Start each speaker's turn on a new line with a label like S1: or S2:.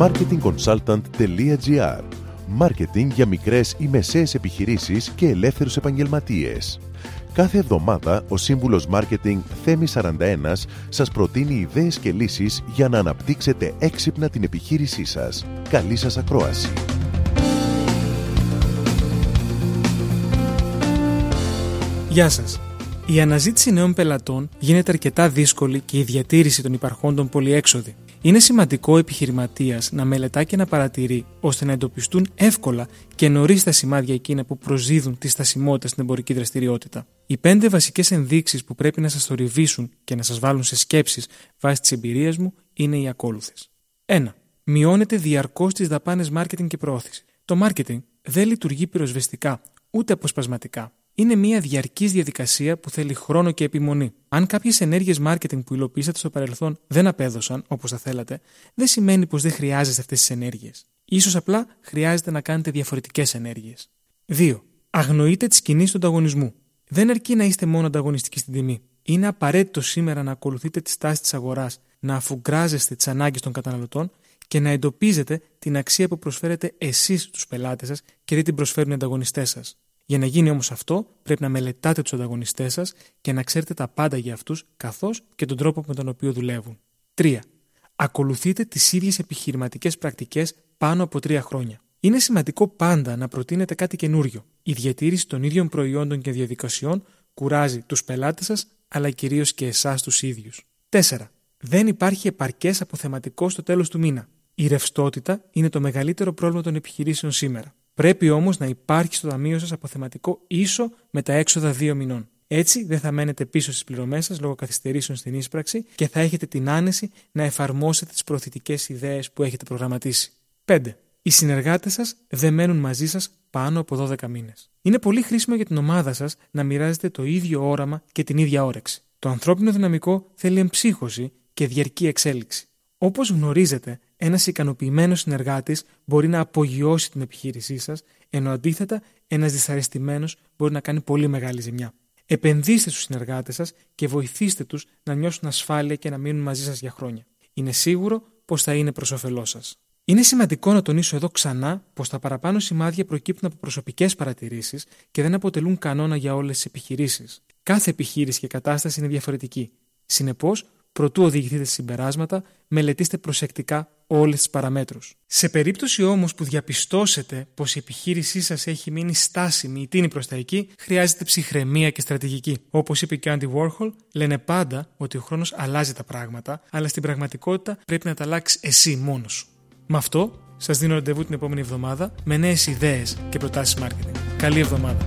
S1: marketingconsultant.gr Μάρκετινγκ για μικρές ή μεσαίες επιχειρήσεις και ελεύθερους επαγγελματίες. Κάθε εβδομάδα ο σύμβουλος Μάρκετινγκ Θέμη 41 σας προτείνει ιδέες και λύσεις για να αναπτύξετε έξυπνα την επιχείρησή σας. Καλή σας ακρόαση!
S2: Γεια σας! Η αναζήτηση νέων πελατών γίνεται αρκετά δύσκολη και η διατήρηση των υπαρχόντων πολυέξοδη. Είναι σημαντικό ο επιχειρηματίας να μελετά και να παρατηρεί ώστε να εντοπιστούν εύκολα και νωρίς τα σημάδια εκείνα που προσδίδουν τη στασιμότητα στην εμπορική δραστηριότητα. Οι πέντε βασικές ενδείξεις που πρέπει να σας θορυβήσουν και να σας βάλουν σε σκέψεις βάσει της εμπειρίας μου είναι οι ακόλουθες. 1. Μειώνεται διαρκώς τις δαπάνες marketing και προώθηση. Το marketing δεν λειτουργεί πυροσβεστικά ούτε αποσπασματικά είναι μια διαρκής διαδικασία που θέλει χρόνο και επιμονή. Αν κάποιες ενέργειες marketing που υλοποιήσατε στο παρελθόν δεν απέδωσαν όπως θα θέλατε, δεν σημαίνει πως δεν χρειάζεστε αυτές τις ενέργειες. σω απλά χρειάζεται να κάνετε διαφορετικές ενέργειες. 2. Αγνοείτε τις κινήσεις του ανταγωνισμού. Δεν αρκεί να είστε μόνο ανταγωνιστικοί στην τιμή. Είναι απαραίτητο σήμερα να ακολουθείτε τις τάσεις της αγοράς, να αφουγκράζεστε τις ανάγκες των καταναλωτών και να εντοπίζετε την αξία που προσφέρετε εσείς στους πελάτες σας και δεν την προσφέρουν οι ανταγωνιστές σας. Για να γίνει όμως αυτό, πρέπει να μελετάτε τους ανταγωνιστές σας και να ξέρετε τα πάντα για αυτούς, καθώς και τον τρόπο με τον οποίο δουλεύουν. 3. Ακολουθείτε τις ίδιες επιχειρηματικές πρακτικές πάνω από τρία χρόνια. Είναι σημαντικό πάντα να προτείνετε κάτι καινούριο. Η διατήρηση των ίδιων προϊόντων και διαδικασιών κουράζει τους πελάτες σας, αλλά κυρίως και εσάς τους ίδιους. 4. Δεν υπάρχει επαρκές αποθεματικό στο τέλος του μήνα. Η ρευστότητα είναι το μεγαλύτερο πρόβλημα των επιχειρήσεων σήμερα. Πρέπει όμως να υπάρχει στο ταμείο σας αποθεματικό ίσο με τα έξοδα δύο μηνών. Έτσι δεν θα μένετε πίσω στις πληρωμές σας λόγω καθυστερήσεων στην ίσπραξη και θα έχετε την άνεση να εφαρμόσετε τις προωθητικές ιδέες που έχετε προγραμματίσει. 5. Οι συνεργάτες σας δεν μένουν μαζί σας πάνω από 12 μήνες. Είναι πολύ χρήσιμο για την ομάδα σας να μοιράζετε το ίδιο όραμα και την ίδια όρεξη. Το ανθρώπινο δυναμικό θέλει εμψύχωση και διαρκή εξέλιξη. Όπως γνωρίζετε, ένας ικανοποιημένος συνεργάτης μπορεί να απογειώσει την επιχείρησή σας, ενώ αντίθετα ένας δυσαρεστημένος μπορεί να κάνει πολύ μεγάλη ζημιά. Επενδύστε στους συνεργάτες σας και βοηθήστε τους να νιώσουν ασφάλεια και να μείνουν μαζί σας για χρόνια. Είναι σίγουρο πως θα είναι προς όφελός σας. Είναι σημαντικό να τονίσω εδώ ξανά πως τα παραπάνω σημάδια προκύπτουν από προσωπικές παρατηρήσεις και δεν αποτελούν κανόνα για όλες τις επιχειρήσεις. Κάθε επιχείρηση και κατάσταση είναι διαφορετική. Συνεπώς, Προτού οδηγηθείτε σε συμπεράσματα, μελετήστε προσεκτικά όλες τις παραμέτρους. Σε περίπτωση όμως που διαπιστώσετε πως η επιχείρησή σας έχει μείνει στάσιμη ή τίνει προς τα εκεί, χρειάζεται ψυχραιμία και στρατηγική. Όπως είπε και ο Andy Warhol, λένε πάντα ότι ο χρόνος αλλάζει τα πράγματα, αλλά στην πραγματικότητα πρέπει να τα αλλάξεις εσύ μόνος σου. Με αυτό, σας δίνω ραντεβού την επόμενη εβδομάδα με νέες ιδέες και προτάσεις marketing. Καλή εβδομάδα.